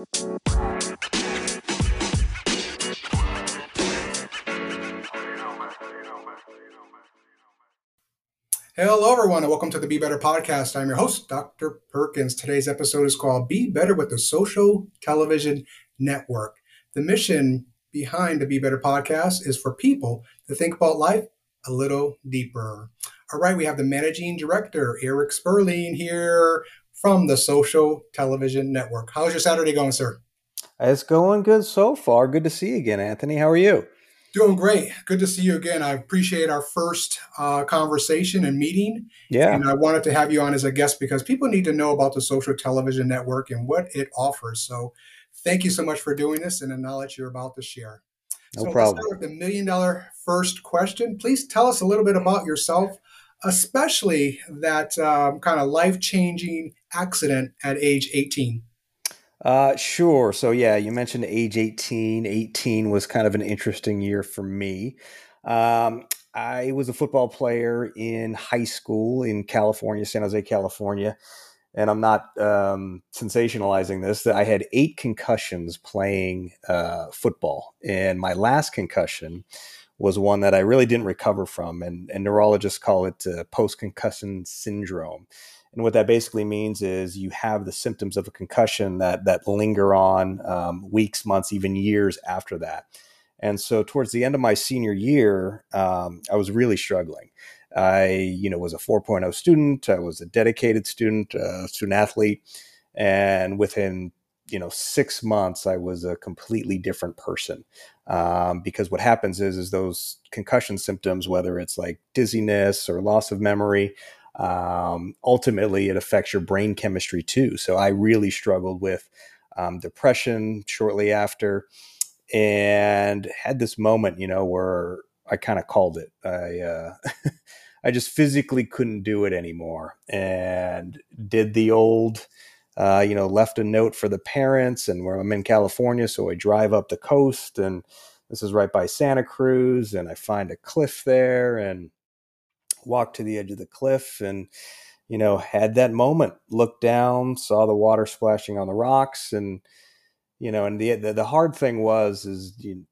Hello, everyone, and welcome to the Be Better podcast. I'm your host, Dr. Perkins. Today's episode is called Be Better with the Social Television Network. The mission behind the Be Better podcast is for people to think about life a little deeper. All right, we have the managing director, Eric Sperling, here from the Social Television Network. How's your Saturday going, sir? It's going good so far. Good to see you again, Anthony. How are you? Doing great. Good to see you again. I appreciate our first uh, conversation and meeting. Yeah. And I wanted to have you on as a guest because people need to know about the social television network and what it offers. So thank you so much for doing this and the knowledge you're about to share. No so problem. Let's start with the million dollar first question. Please tell us a little bit about yourself, especially that um, kind of life changing accident at age 18. Uh, sure. So yeah, you mentioned age 18. 18 was kind of an interesting year for me. Um, I was a football player in high school in California, San Jose, California. And I'm not um, sensationalizing this. that I had eight concussions playing uh, football, and my last concussion was one that I really didn't recover from, and, and neurologists call it uh, post concussion syndrome. And what that basically means is you have the symptoms of a concussion that that linger on um, weeks, months, even years after that. And so, towards the end of my senior year, um, I was really struggling. I, you know, was a 4.0 student. I was a dedicated student, uh, student athlete, and within you know six months, I was a completely different person. Um, because what happens is, is those concussion symptoms, whether it's like dizziness or loss of memory, um, ultimately it affects your brain chemistry too. So I really struggled with um, depression shortly after and had this moment, you know, where I kind of called it. I, uh, I just physically couldn't do it anymore and did the old, uh, you know, left a note for the parents and where I'm in California. So I drive up the coast and this is right by Santa Cruz and I find a cliff there and walk to the edge of the cliff and you know had that moment looked down saw the water splashing on the rocks and you know and the the, the hard thing was is you,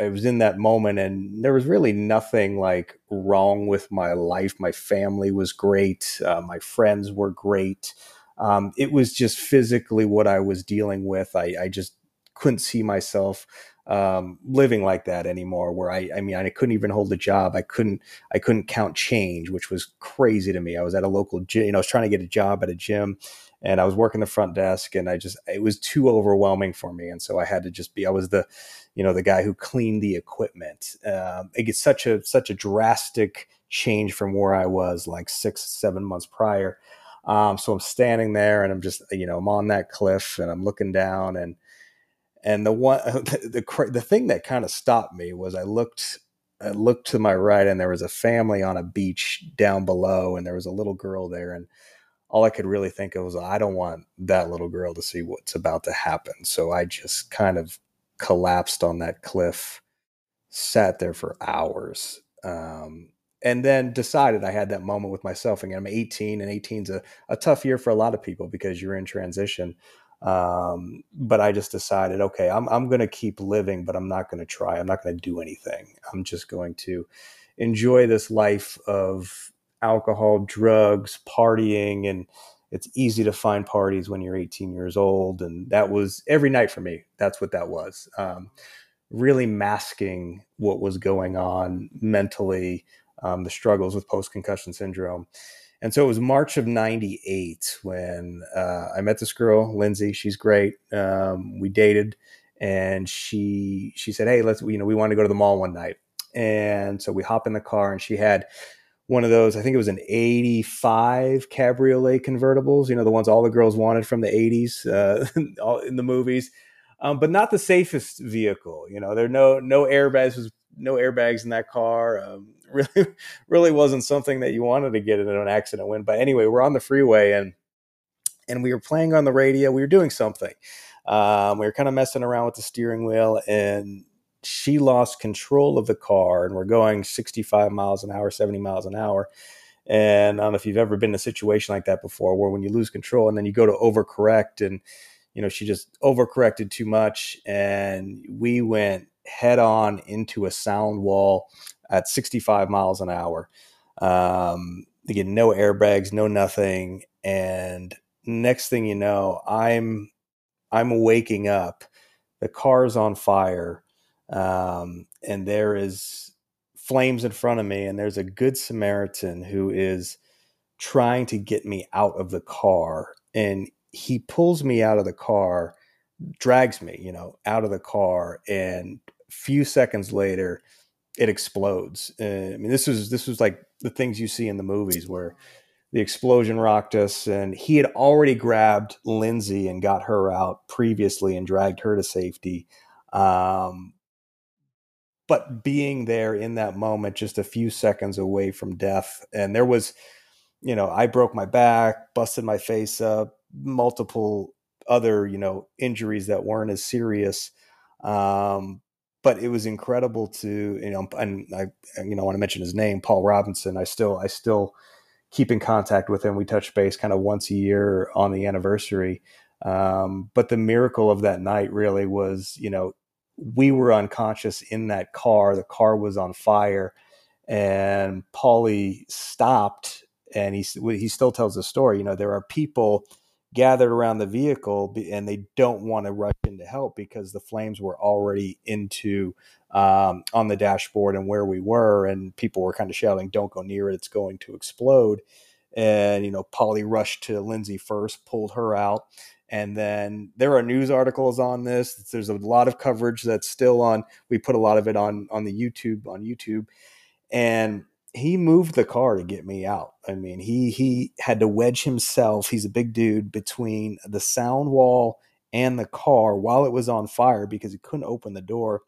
I was in that moment and there was really nothing like wrong with my life my family was great uh, my friends were great um, it was just physically what I was dealing with I, I just couldn't see myself um, living like that anymore. Where I, I mean, I couldn't even hold a job. I couldn't, I couldn't count change, which was crazy to me. I was at a local gym, you know, I was trying to get a job at a gym, and I was working the front desk, and I just, it was too overwhelming for me, and so I had to just be. I was the, you know, the guy who cleaned the equipment. Um, it gets such a such a drastic change from where I was like six, seven months prior. Um, so I'm standing there, and I'm just, you know, I'm on that cliff, and I'm looking down, and and the one, the the, the thing that kind of stopped me was I looked, I looked to my right, and there was a family on a beach down below, and there was a little girl there, and all I could really think of was I don't want that little girl to see what's about to happen. So I just kind of collapsed on that cliff, sat there for hours. Um, and then decided I had that moment with myself again. I'm 18, and 18 is a, a tough year for a lot of people because you're in transition. Um, but I just decided, okay, I'm, I'm going to keep living, but I'm not going to try. I'm not going to do anything. I'm just going to enjoy this life of alcohol, drugs, partying. And it's easy to find parties when you're 18 years old. And that was every night for me. That's what that was. Um, really masking what was going on mentally, um, the struggles with post concussion syndrome. And so it was March of 98 when uh, I met this girl, Lindsay. She's great. Um, we dated and she, she said, Hey, let's, you know, we want to go to the mall one night. And so we hop in the car and she had one of those, I think it was an 85 cabriolet convertibles, you know, the ones all the girls wanted from the 80s uh, in the movies. Um, but not the safest vehicle. You know, there no no airbags was no airbags in that car. Um, really, really wasn't something that you wanted to get in an accident when. But anyway, we're on the freeway and and we were playing on the radio. We were doing something. Um, we were kind of messing around with the steering wheel, and she lost control of the car, and we're going 65 miles an hour, 70 miles an hour. And I don't know if you've ever been in a situation like that before, where when you lose control and then you go to overcorrect and you know, she just overcorrected too much, and we went head on into a sound wall at 65 miles an hour. Um, again, no airbags, no nothing, and next thing you know, I'm I'm waking up. The car's on fire, um, and there is flames in front of me, and there's a good Samaritan who is trying to get me out of the car, and he pulls me out of the car, drags me, you know, out of the car, and few seconds later, it explodes. Uh, I mean, this was this was like the things you see in the movies where the explosion rocked us, and he had already grabbed Lindsay and got her out previously and dragged her to safety. Um, but being there in that moment, just a few seconds away from death, and there was, you know, I broke my back, busted my face up, multiple other, you know, injuries that weren't as serious. Um, but it was incredible to, you know, and I, you know, want to mention his name, Paul Robinson. I still, I still keep in contact with him. We touch base kind of once a year on the anniversary. Um, but the miracle of that night really was, you know, we were unconscious in that car. The car was on fire, and Paulie stopped, and he he still tells the story. You know, there are people gathered around the vehicle, and they don't want to rush in to help because the flames were already into um, on the dashboard and where we were, and people were kind of shouting, "Don't go near it; it's going to explode." And you know, Paulie rushed to Lindsay first, pulled her out, and then there are news articles on this. There's a lot of coverage that's still on. We put a lot of it on on the YouTube on YouTube, and he moved the car to get me out. I mean, he he had to wedge himself. He's a big dude between the sound wall and the car while it was on fire because he couldn't open the door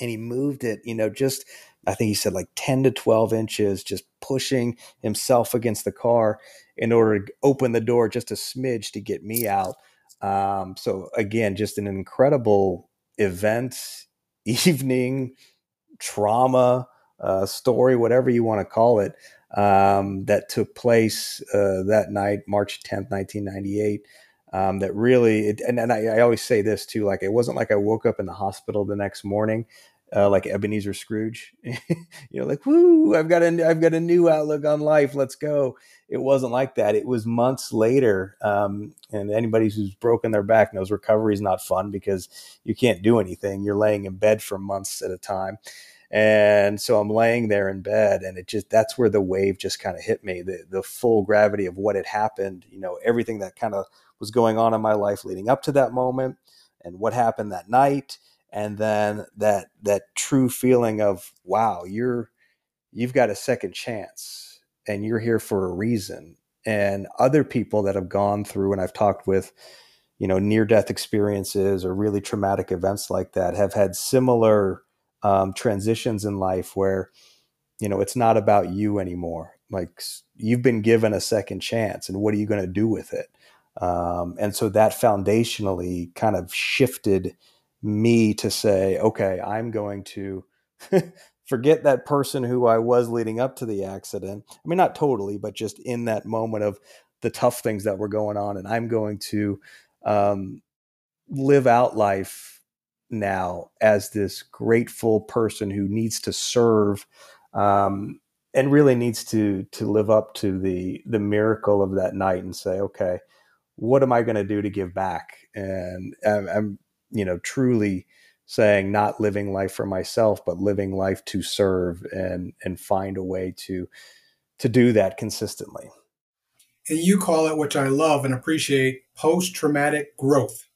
and he moved it, you know, just I think he said like 10 to 12 inches, just pushing himself against the car in order to open the door just a smidge to get me out. Um, so again, just an incredible event, evening, trauma, uh, story, whatever you want to call it, um, that took place uh, that night, March 10th, 1998 um, that really it, and, and I, I, always say this too like it wasn't like i woke up in the hospital the next morning uh, like ebenezer scrooge. You know like whoo i've got a i've got a new outlook on life let's go. It wasn't like that. It was months later um, and anybody who's broken their back knows recovery is not fun because you can't do anything. You're laying in bed for months at a time and so I'm laying there in bed, and it just that's where the wave just kind of hit me the, the full gravity of what had happened, you know, everything that kind of was going on in my life leading up to that moment and what happened that night and then that that true feeling of wow you're you've got a second chance and you're here for a reason. And other people that have gone through and I've talked with you know near death experiences or really traumatic events like that have had similar um, transitions in life where you know it's not about you anymore like you've been given a second chance and what are you going to do with it um, and so that foundationally kind of shifted me to say, okay, I'm going to forget that person who I was leading up to the accident. I mean, not totally, but just in that moment of the tough things that were going on. And I'm going to um, live out life now as this grateful person who needs to serve um, and really needs to to live up to the the miracle of that night and say, okay, what am I going to do to give back? And I'm, I'm, you know, truly saying not living life for myself, but living life to serve and and find a way to to do that consistently. And you call it, which I love and appreciate, post traumatic growth.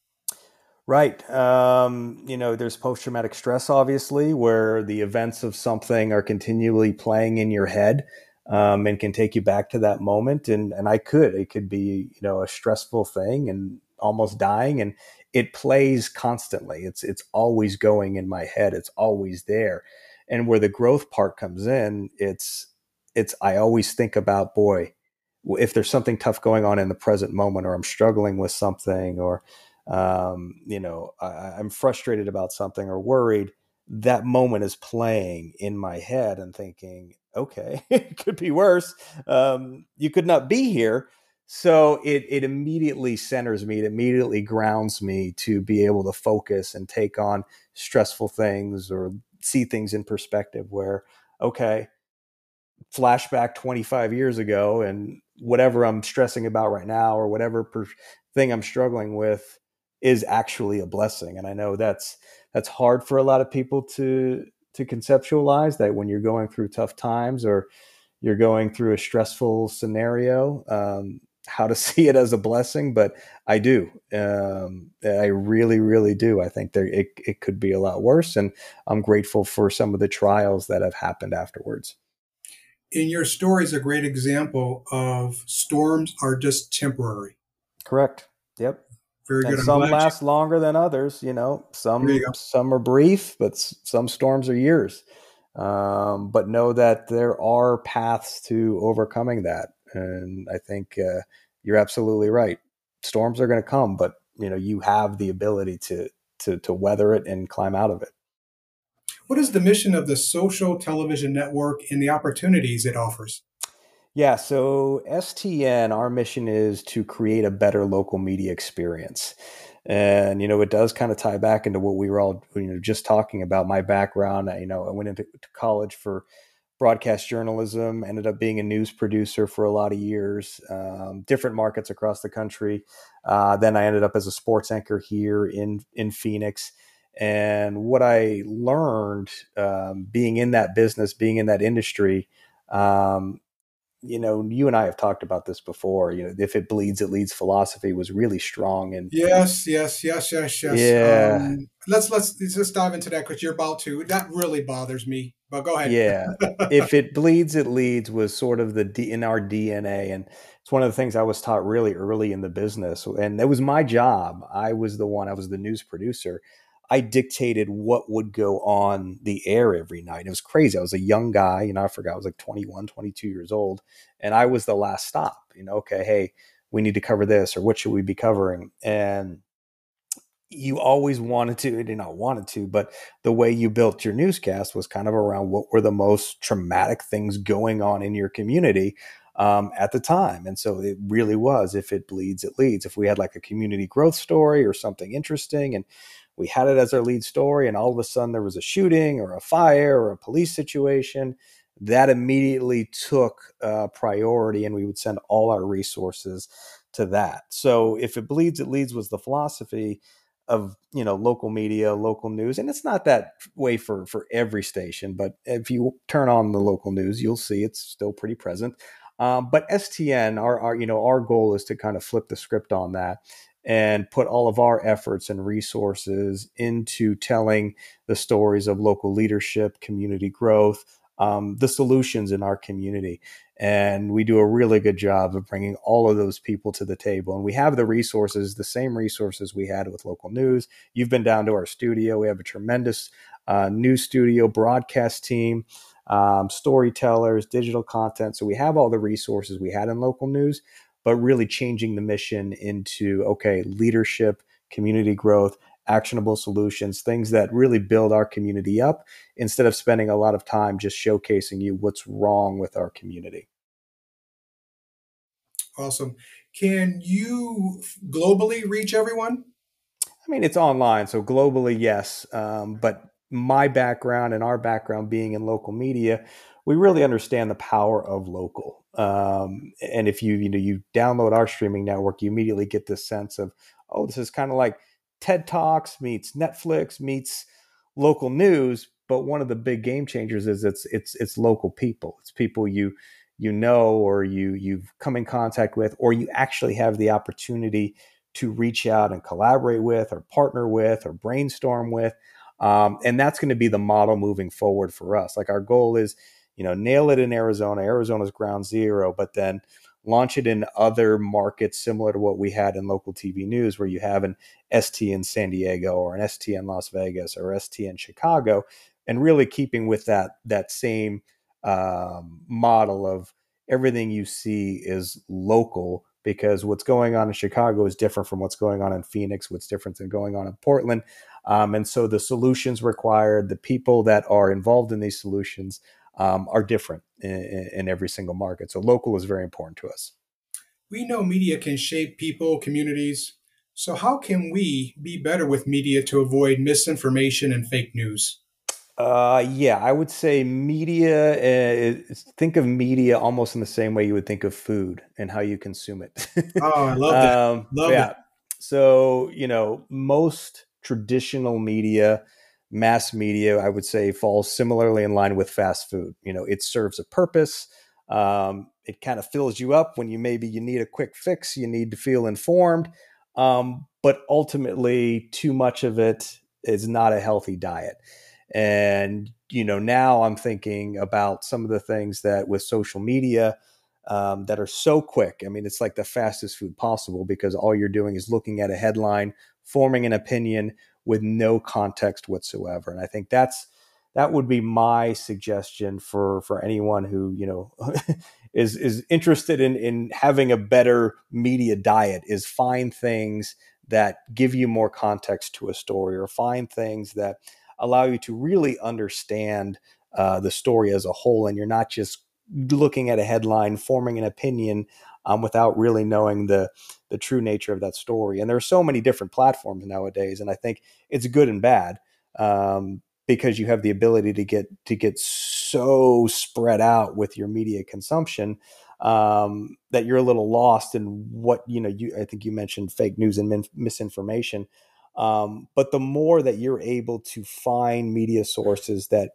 Right. Um, you know, there's post traumatic stress, obviously, where the events of something are continually playing in your head um, and can take you back to that moment. And and I could, it could be you know a stressful thing and almost dying, and it plays constantly. It's it's always going in my head. It's always there. And where the growth part comes in, it's it's I always think about boy, if there's something tough going on in the present moment, or I'm struggling with something, or um, you know I, I'm frustrated about something or worried that moment is playing in my head and thinking, okay, it could be worse. Um, you could not be here. So it it immediately centers me, it immediately grounds me to be able to focus and take on stressful things or see things in perspective where okay, flashback 25 years ago and whatever I'm stressing about right now or whatever per- thing I'm struggling with is actually a blessing and I know that's that's hard for a lot of people to to conceptualize that when you're going through tough times or you're going through a stressful scenario um, how to see it as a blessing but i do um, i really really do i think there it, it could be a lot worse and i'm grateful for some of the trials that have happened afterwards in your story is a great example of storms are just temporary. Correct. Yep. Very good. And some last you... longer than others. You know, some you some are brief, but some storms are years. Um, but know that there are paths to overcoming that, and I think uh, you're absolutely right. Storms are going to come, but you know you have the ability to to to weather it and climb out of it. What is the mission of the social television network and the opportunities it offers? Yeah, so STN, our mission is to create a better local media experience. And, you know, it does kind of tie back into what we were all, you know, just talking about my background. You know, I went into college for broadcast journalism, ended up being a news producer for a lot of years, um, different markets across the country. Uh, then I ended up as a sports anchor here in, in Phoenix. And what I learned um, being in that business, being in that industry, um, you know, you and I have talked about this before. You know, if it bleeds, it leads. Philosophy was really strong, and yes, yes, yes, yes, yes. Yeah. Um, let's let's let's just dive into that because you're about to. That really bothers me. But go ahead. Yeah. if it bleeds, it leads was sort of the D, in our DNA, and it's one of the things I was taught really early in the business, and it was my job. I was the one. I was the news producer. I dictated what would go on the air every night. It was crazy. I was a young guy, you know, I forgot I was like 21, 22 years old, and I was the last stop. You know, okay, hey, we need to cover this or what should we be covering? And you always wanted to, you not wanted to, but the way you built your newscast was kind of around what were the most traumatic things going on in your community um, at the time. And so it really was if it bleeds, it leads. If we had like a community growth story or something interesting and we had it as our lead story, and all of a sudden there was a shooting or a fire or a police situation. That immediately took uh, priority, and we would send all our resources to that. So, if it bleeds, it leads was the philosophy of you know local media, local news, and it's not that way for for every station. But if you turn on the local news, you'll see it's still pretty present. Um, but STN, our, our you know our goal is to kind of flip the script on that and put all of our efforts and resources into telling the stories of local leadership, community growth, um, the solutions in our community. And we do a really good job of bringing all of those people to the table. And we have the resources, the same resources we had with local news. You've been down to our studio. We have a tremendous uh, news studio broadcast team. Um, storytellers, digital content. So we have all the resources we had in local news, but really changing the mission into okay, leadership, community growth, actionable solutions, things that really build our community up instead of spending a lot of time just showcasing you what's wrong with our community. Awesome. Can you globally reach everyone? I mean, it's online, so globally, yes. Um, but my background and our background being in local media, we really understand the power of local. Um, and if you you know you download our streaming network, you immediately get this sense of oh, this is kind of like TED Talks meets Netflix meets local news. But one of the big game changers is it's it's it's local people. It's people you you know or you you've come in contact with, or you actually have the opportunity to reach out and collaborate with, or partner with, or brainstorm with. Um, and that's going to be the model moving forward for us. Like our goal is you know, nail it in Arizona. Arizona's ground zero, but then launch it in other markets similar to what we had in local TV news, where you have an ST in San Diego or an ST in Las Vegas or ST in Chicago, and really keeping with that that same um, model of everything you see is local because what's going on in Chicago is different from what's going on in Phoenix, what's different than going on in Portland. Um, and so the solutions required, the people that are involved in these solutions um, are different in, in, every single market. So local is very important to us. We know media can shape people, communities. So, how can we be better with media to avoid misinformation and fake news? Uh, yeah, I would say media. Uh, think of media almost in the same way you would think of food and how you consume it. oh, I love that. Um, love yeah. It. So you know, most traditional media, mass media, I would say, falls similarly in line with fast food. You know, it serves a purpose. Um, it kind of fills you up when you maybe you need a quick fix. You need to feel informed, um, but ultimately, too much of it is not a healthy diet. And, you know, now I'm thinking about some of the things that with social media um, that are so quick. I mean, it's like the fastest food possible because all you're doing is looking at a headline, forming an opinion with no context whatsoever. And I think that's that would be my suggestion for for anyone who you know is is interested in in having a better media diet is find things that give you more context to a story or find things that allow you to really understand uh, the story as a whole, and you're not just looking at a headline, forming an opinion um, without really knowing the the true nature of that story. And there are so many different platforms nowadays, and I think it's good and bad um, because you have the ability to get to get so spread out with your media consumption um, that you're a little lost in what you know. You I think you mentioned fake news and min- misinformation. Um, but the more that you're able to find media sources that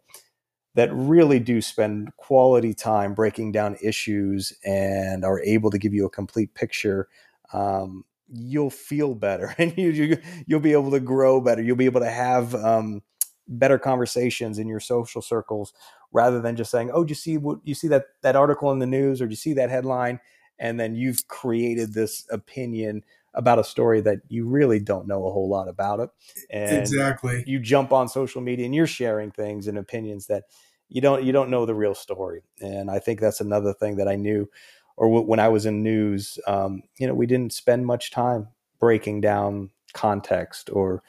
that really do spend quality time breaking down issues and are able to give you a complete picture, um, you'll feel better and you, you will be able to grow better. You'll be able to have um, better conversations in your social circles rather than just saying, "Oh, do you see what you see that that article in the news or do you see that headline?" And then you've created this opinion about a story that you really don't know a whole lot about it. And exactly. You jump on social media and you're sharing things and opinions that you don't you don't know the real story. And I think that's another thing that I knew, or w- when I was in news, um, you know, we didn't spend much time breaking down context or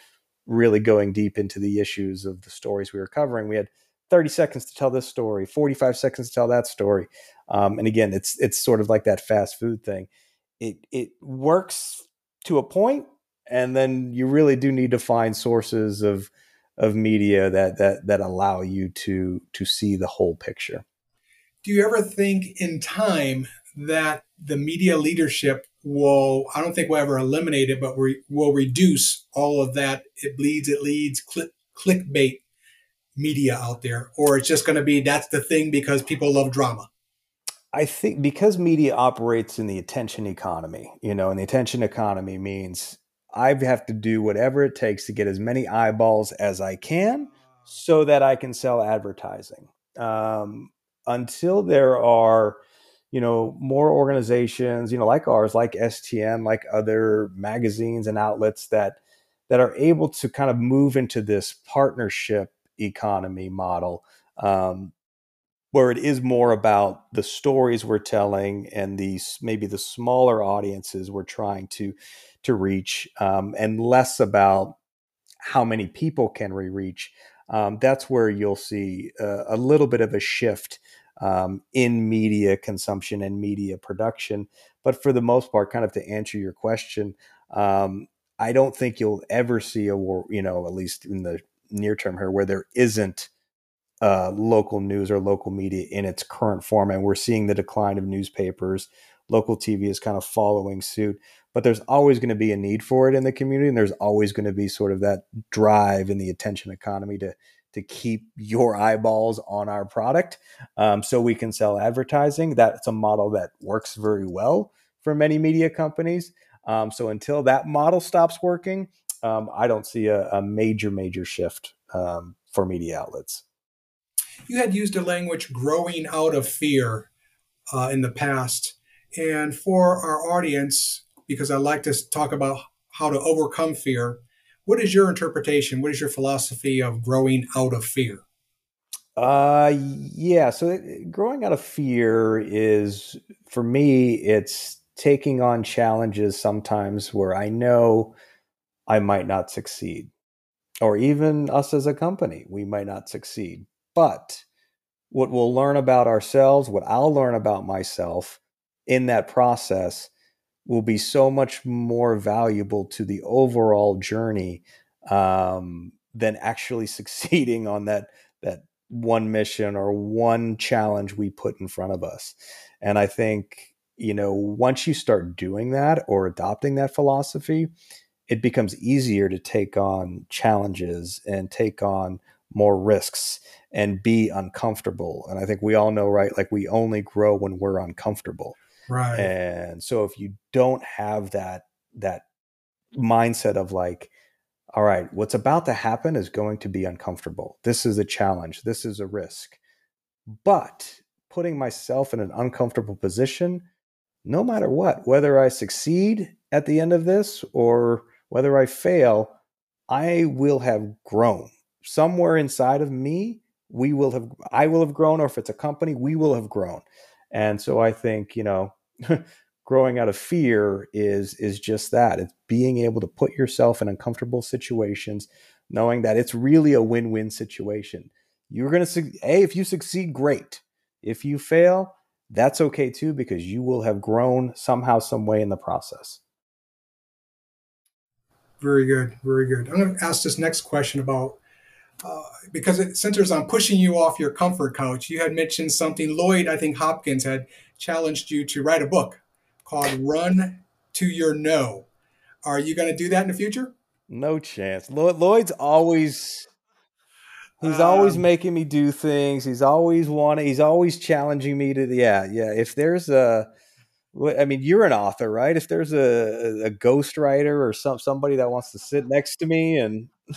really going deep into the issues of the stories we were covering. We had 30 seconds to tell this story, 45 seconds to tell that story. Um, and again, it's it's sort of like that fast food thing. It it works to a point, and then you really do need to find sources of of media that that that allow you to to see the whole picture. Do you ever think in time that the media leadership will I don't think we'll ever eliminate it, but we will reduce all of that. It bleeds, it leads, click, clickbait media out there, or it's just going to be that's the thing because people love drama. I think because media operates in the attention economy, you know, and the attention economy means I have to do whatever it takes to get as many eyeballs as I can so that I can sell advertising. Um, until there are, you know, more organizations, you know, like ours, like STN, like other magazines and outlets that that are able to kind of move into this partnership economy model. Um, where it is more about the stories we're telling and these maybe the smaller audiences we're trying to to reach um, and less about how many people can we reach um, that's where you'll see a, a, little bit of a shift um, in media consumption and media production but for the most part kind of to answer your question um, i don't think you'll ever see a war you know at least in the near term here where there isn't uh, local news or local media in its current form. And we're seeing the decline of newspapers. Local TV is kind of following suit. But there's always going to be a need for it in the community. And there's always going to be sort of that drive in the attention economy to, to keep your eyeballs on our product um, so we can sell advertising. That's a model that works very well for many media companies. Um, so until that model stops working, um, I don't see a, a major, major shift um, for media outlets you had used a language growing out of fear uh, in the past. And for our audience, because I like to talk about how to overcome fear, what is your interpretation? What is your philosophy of growing out of fear? Uh, yeah. So growing out of fear is, for me, it's taking on challenges sometimes where I know I might not succeed, or even us as a company, we might not succeed. But what we'll learn about ourselves, what I'll learn about myself in that process will be so much more valuable to the overall journey um, than actually succeeding on that that one mission or one challenge we put in front of us. And I think you know once you start doing that or adopting that philosophy, it becomes easier to take on challenges and take on more risks and be uncomfortable. And I think we all know, right? Like we only grow when we're uncomfortable. Right. And so if you don't have that that mindset of like, all right, what's about to happen is going to be uncomfortable. This is a challenge. This is a risk. But putting myself in an uncomfortable position, no matter what, whether I succeed at the end of this or whether I fail, I will have grown somewhere inside of me we will have i will have grown or if it's a company we will have grown and so i think you know growing out of fear is is just that it's being able to put yourself in uncomfortable situations knowing that it's really a win-win situation you're going to a if you succeed great if you fail that's okay too because you will have grown somehow some way in the process very good very good i'm going to ask this next question about uh, because it centers on pushing you off your comfort couch. You had mentioned something. Lloyd, I think Hopkins had challenged you to write a book called "Run to Your No." Are you going to do that in the future? No chance. Lloyd's always he's um, always making me do things. He's always wanting. He's always challenging me to. Yeah, yeah. If there's a I mean, you're an author, right? If there's a, a ghost writer or some somebody that wants to sit next to me and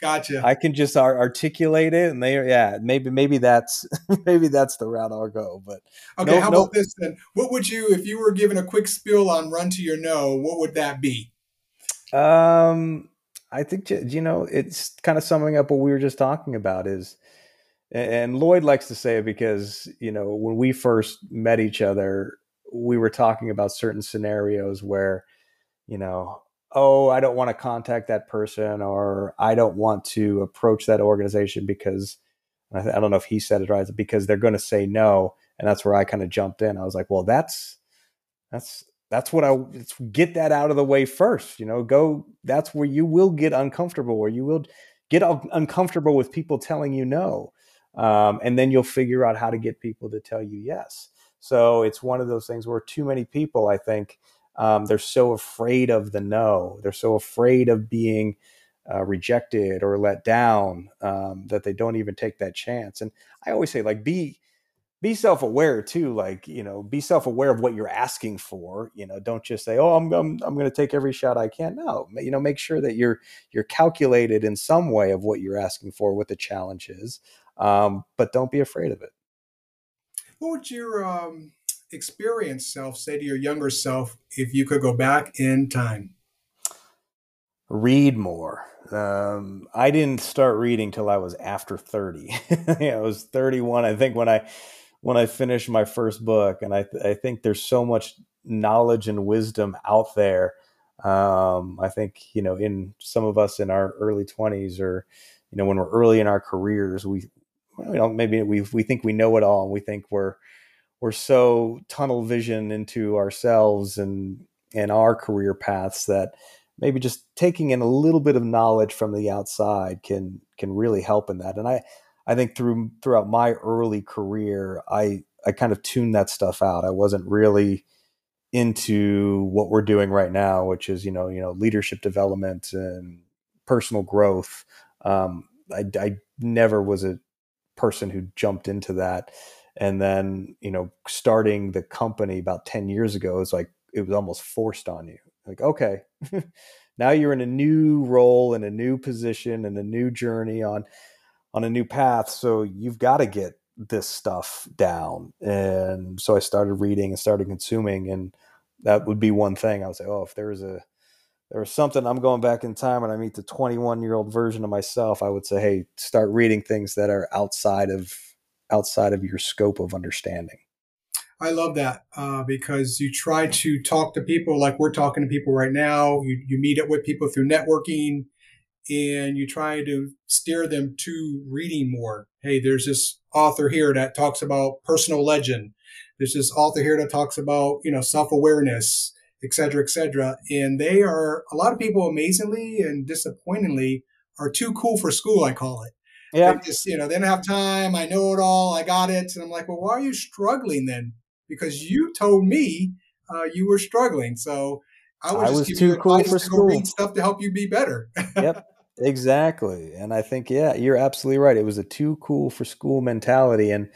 gotcha, I can just articulate it, and they, yeah, maybe maybe that's maybe that's the route I'll go. But okay, how about this then? What would you, if you were given a quick spiel on "Run to Your No"? What would that be? Um, I think you know it's kind of summing up what we were just talking about is and Lloyd likes to say it because you know when we first met each other, we were talking about certain scenarios where, you know, oh, I don't want to contact that person or I don't want to approach that organization because I, don't know if he said it right, because they're going to say no. And that's where I kind of jumped in. I was like, well, that's, that's, that's what I get that out of the way first. You know, go. That's where you will get uncomfortable, where you will get uncomfortable with people telling you no, um, and then you'll figure out how to get people to tell you yes. So it's one of those things where too many people, I think, um, they're so afraid of the no. They're so afraid of being uh, rejected or let down um, that they don't even take that chance. And I always say, like, be be self aware too. Like, you know, be self aware of what you're asking for. You know, don't just say, "Oh, I'm I'm, I'm going to take every shot I can." No, you know, make sure that you're you're calculated in some way of what you're asking for, what the challenge is, um, but don't be afraid of it. What would your um, experienced self say to your younger self if you could go back in time? Read more. Um, I didn't start reading till I was after 30. I was 31, I think, when I when I finished my first book. And I, I think there's so much knowledge and wisdom out there. Um, I think, you know, in some of us in our early 20s or, you know, when we're early in our careers, we, you know, maybe we we think we know it all, and we think we're we're so tunnel vision into ourselves and and our career paths that maybe just taking in a little bit of knowledge from the outside can can really help in that. And I I think through throughout my early career, I I kind of tuned that stuff out. I wasn't really into what we're doing right now, which is you know you know leadership development and personal growth. Um, I, I never was a person who jumped into that. And then, you know, starting the company about 10 years ago is like, it was almost forced on you. Like, okay, now you're in a new role in a new position and a new journey on on a new path so you've got to get this stuff down and so i started reading and started consuming and that would be one thing i would say oh if there was a there was something I'm going back in time and I meet the 21 year old version of myself, I would say, hey, start reading things that are outside of outside of your scope of understanding. I love that uh, because you try to talk to people like we're talking to people right now. You, you meet up with people through networking and you try to steer them to reading more. Hey, there's this author here that talks about personal legend. There's this author here that talks about, you know, self awareness et cetera, et cetera. And they are a lot of people amazingly and disappointingly are too cool for school. I call it. Yeah. They just, you know, they don't have time. I know it all. I got it. And I'm like, well, why are you struggling then? Because you told me uh, you were struggling. So I, I was too cool for school. Read stuff to help you be better. yep. Exactly. And I think, yeah, you're absolutely right. It was a too cool for school mentality. And,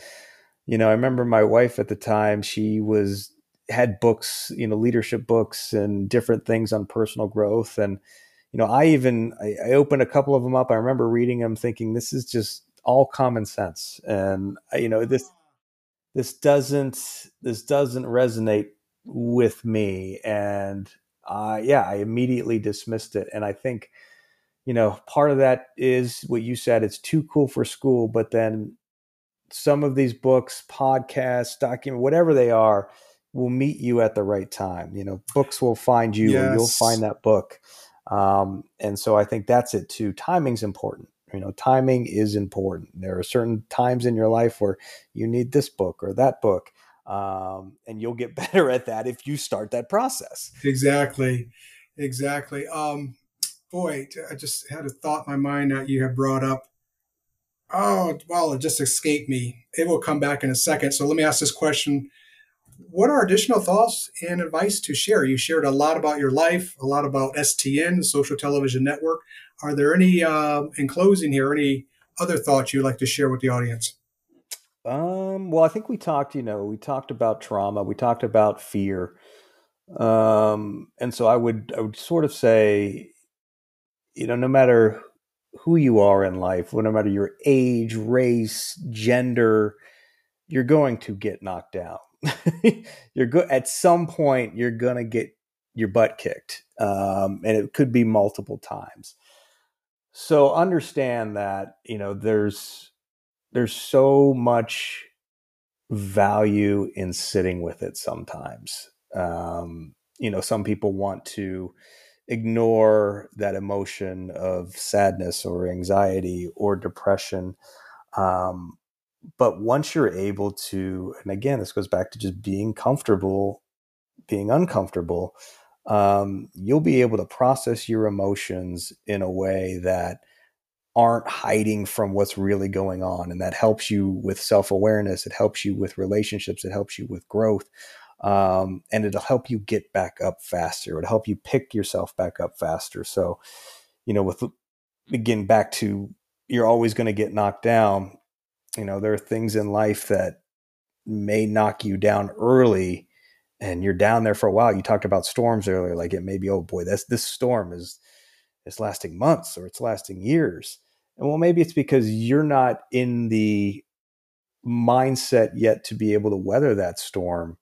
you know, I remember my wife at the time, she was, had books, you know, leadership books and different things on personal growth. And, you know, I even, I, I opened a couple of them up. I remember reading them thinking, this is just all common sense. And, you know, this, this doesn't, this doesn't resonate with me. And, uh, yeah, I immediately dismissed it. And I think, you know, part of that is what you said. It's too cool for school, but then some of these books, podcasts, document, whatever they are, will meet you at the right time. You know, books will find you, yes. and you'll find that book. Um, and so I think that's it too. Timing's important. You know, timing is important. There are certain times in your life where you need this book or that book. Um, and you'll get better at that if you start that process. Exactly. Exactly. Um, boy, I just had a thought in my mind that you have brought up. Oh, well, it just escaped me. It will come back in a second. So let me ask this question. What are additional thoughts and advice to share? You shared a lot about your life, a lot about STN, Social Television Network. Are there any, uh, in closing here, any other thoughts you'd like to share with the audience? Um, well, I think we talked, you know, we talked about trauma, we talked about fear. Um, and so I would, I would sort of say, you know, no matter who you are in life, no matter your age, race, gender, you're going to get knocked down. you're good at some point. You're gonna get your butt kicked, um, and it could be multiple times. So understand that you know there's there's so much value in sitting with it. Sometimes, um, you know, some people want to ignore that emotion of sadness or anxiety or depression. Um, but once you're able to, and again, this goes back to just being comfortable, being uncomfortable, um, you'll be able to process your emotions in a way that aren't hiding from what's really going on. And that helps you with self awareness. It helps you with relationships. It helps you with growth um, and it'll help you get back up faster. It'll help you pick yourself back up faster. So, you know, with again back to you're always going to get knocked down. You know, there are things in life that may knock you down early, and you're down there for a while. You talked about storms earlier, like it may be, oh boy, this this storm is is lasting months or it's lasting years. And well, maybe it's because you're not in the mindset yet to be able to weather that storm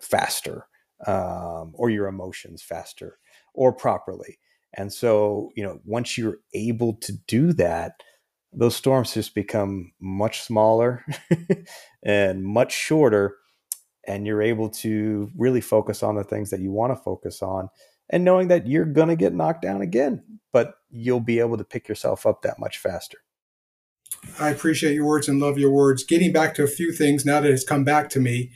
faster um, or your emotions faster or properly. And so, you know, once you're able to do that, those storms just become much smaller and much shorter. And you're able to really focus on the things that you want to focus on and knowing that you're going to get knocked down again, but you'll be able to pick yourself up that much faster. I appreciate your words and love your words. Getting back to a few things now that it's come back to me,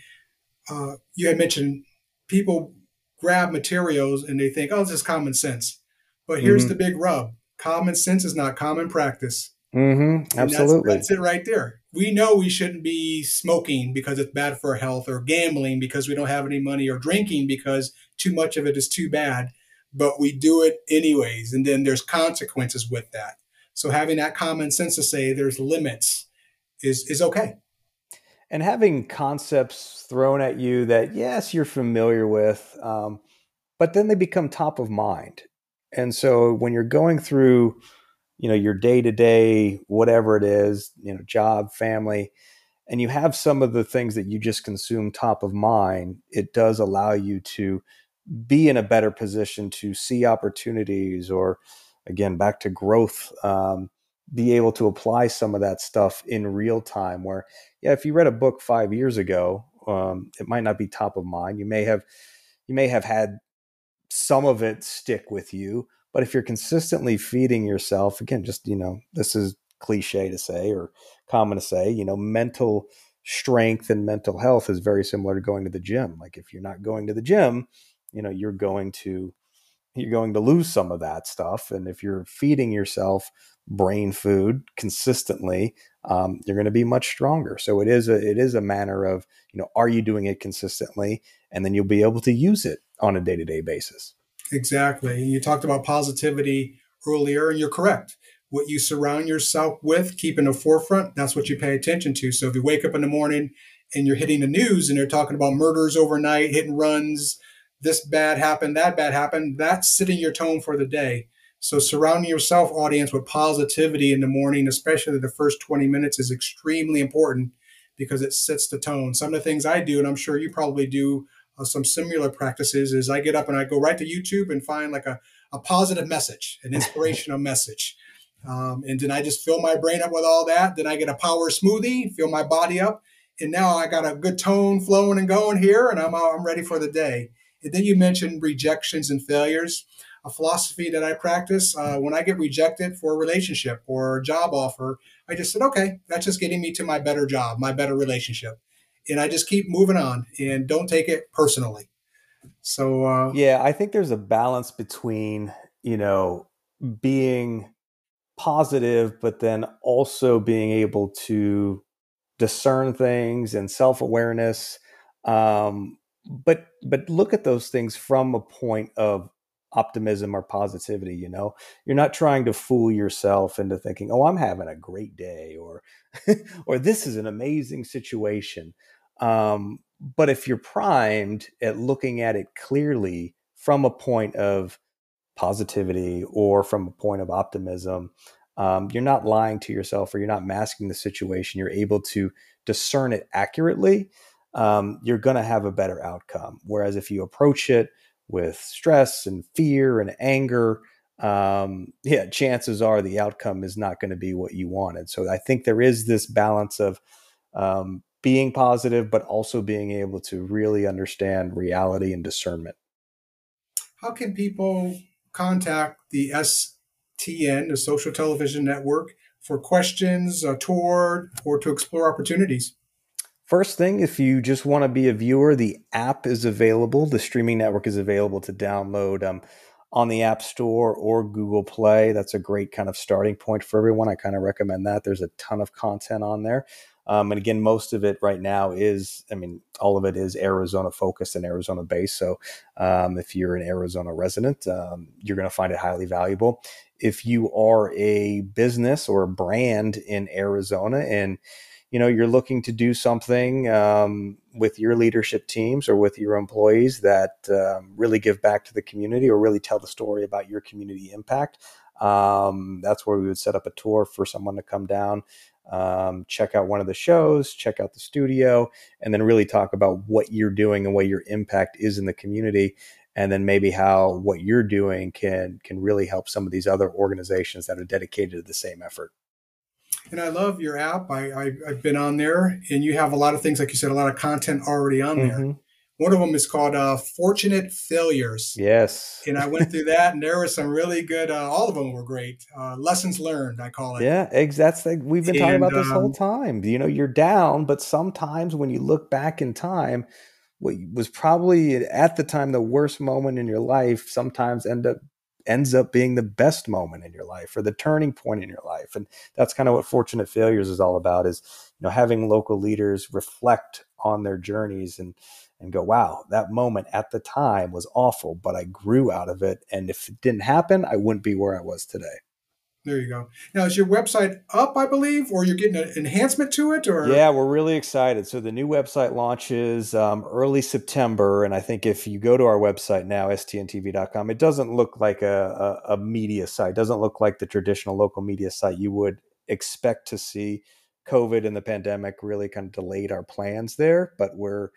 uh, you had mentioned people grab materials and they think, oh, this is common sense. But here's mm-hmm. the big rub common sense is not common practice. Mm-hmm. Absolutely. That's, that's, it right there. We know we shouldn't be smoking because it's bad for our health, or gambling because we don't have any money, or drinking because too much of it is too bad. But we do it anyways. And then there's consequences with that. So having that common sense to say there's limits is, is okay and having concepts thrown at you that yes you're familiar with um, but then they become top of mind and so when you're going through you know your day to day whatever it is you know job family and you have some of the things that you just consume top of mind it does allow you to be in a better position to see opportunities or again back to growth um, be able to apply some of that stuff in real time where yeah if you read a book five years ago um, it might not be top of mind. You may have you may have had some of it stick with you but if you're consistently feeding yourself again just you know this is cliche to say or common to say you know mental strength and mental health is very similar to going to the gym. Like if you're not going to the gym you know you're going to you're going to lose some of that stuff. And if you're feeding yourself brain food consistently um, you're going to be much stronger. So it is a it is a manner of you know are you doing it consistently? And then you'll be able to use it on a day-to-day basis exactly. You talked about positivity earlier and you're correct. What you surround yourself with keep in the forefront that's what you pay attention to. So if you wake up in the morning and you're hitting the news and they're talking about murders overnight hit and runs this bad happened that bad happened that's setting your tone for the day. So surrounding yourself, audience, with positivity in the morning, especially the first 20 minutes, is extremely important because it sets the tone. Some of the things I do, and I'm sure you probably do uh, some similar practices, is I get up and I go right to YouTube and find like a, a positive message, an inspirational message. Um, and then I just fill my brain up with all that. Then I get a power smoothie, fill my body up. And now I got a good tone flowing and going here, and I'm, I'm ready for the day. And then you mentioned rejections and failures a philosophy that I practice. Uh, when I get rejected for a relationship or a job offer, I just said, okay, that's just getting me to my better job, my better relationship. And I just keep moving on and don't take it personally. So, uh, yeah, I think there's a balance between, you know, being positive, but then also being able to discern things and self awareness. Um, but but look at those things from a point of optimism or positivity you know you're not trying to fool yourself into thinking oh i'm having a great day or or this is an amazing situation um, but if you're primed at looking at it clearly from a point of positivity or from a point of optimism um, you're not lying to yourself or you're not masking the situation you're able to discern it accurately um, you're going to have a better outcome whereas if you approach it with stress and fear and anger, um, yeah, chances are the outcome is not going to be what you wanted. So I think there is this balance of um, being positive, but also being able to really understand reality and discernment. How can people contact the STN, the Social Television Network, for questions, a tour, or to explore opportunities? First thing, if you just want to be a viewer, the app is available. The streaming network is available to download um, on the App Store or Google Play. That's a great kind of starting point for everyone. I kind of recommend that. There's a ton of content on there. Um, and again, most of it right now is, I mean, all of it is Arizona focused and Arizona based. So um, if you're an Arizona resident, um, you're going to find it highly valuable. If you are a business or a brand in Arizona and you know you're looking to do something um, with your leadership teams or with your employees that um, really give back to the community or really tell the story about your community impact um, that's where we would set up a tour for someone to come down um, check out one of the shows check out the studio and then really talk about what you're doing and what your impact is in the community and then maybe how what you're doing can can really help some of these other organizations that are dedicated to the same effort and I love your app. I, I have been on there, and you have a lot of things, like you said, a lot of content already on mm-hmm. there. One of them is called uh, "Fortunate Failures." Yes, and I went through that, and there were some really good. Uh, all of them were great. Uh, lessons learned, I call it. Yeah, that's like we've been and, talking about this um, whole time. You know, you're down, but sometimes when you look back in time, what was probably at the time the worst moment in your life sometimes end up ends up being the best moment in your life or the turning point in your life and that's kind of what fortunate failures is all about is you know having local leaders reflect on their journeys and and go wow that moment at the time was awful but i grew out of it and if it didn't happen i wouldn't be where i was today there you go. Now, is your website up, I believe, or you're getting an enhancement to it? Or yeah, we're really excited. So the new website launches um, early September, and I think if you go to our website now, stntv.com, it doesn't look like a, a, a media site. It doesn't look like the traditional local media site you would expect to see. COVID and the pandemic really kind of delayed our plans there, but we're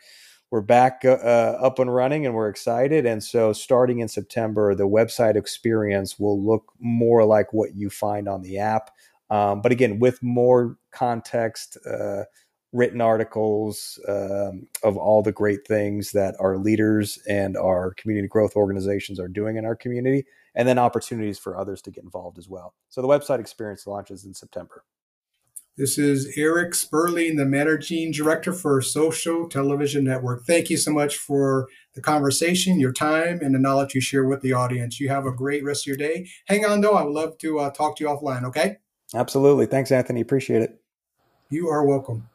we're back uh, uh, up and running and we're excited. And so, starting in September, the website experience will look more like what you find on the app. Um, but again, with more context, uh, written articles um, of all the great things that our leaders and our community growth organizations are doing in our community, and then opportunities for others to get involved as well. So, the website experience launches in September. This is Eric Sperling, the managing director for Social Television Network. Thank you so much for the conversation, your time, and the knowledge you share with the audience. You have a great rest of your day. Hang on, though. I would love to uh, talk to you offline, okay? Absolutely. Thanks, Anthony. Appreciate it. You are welcome.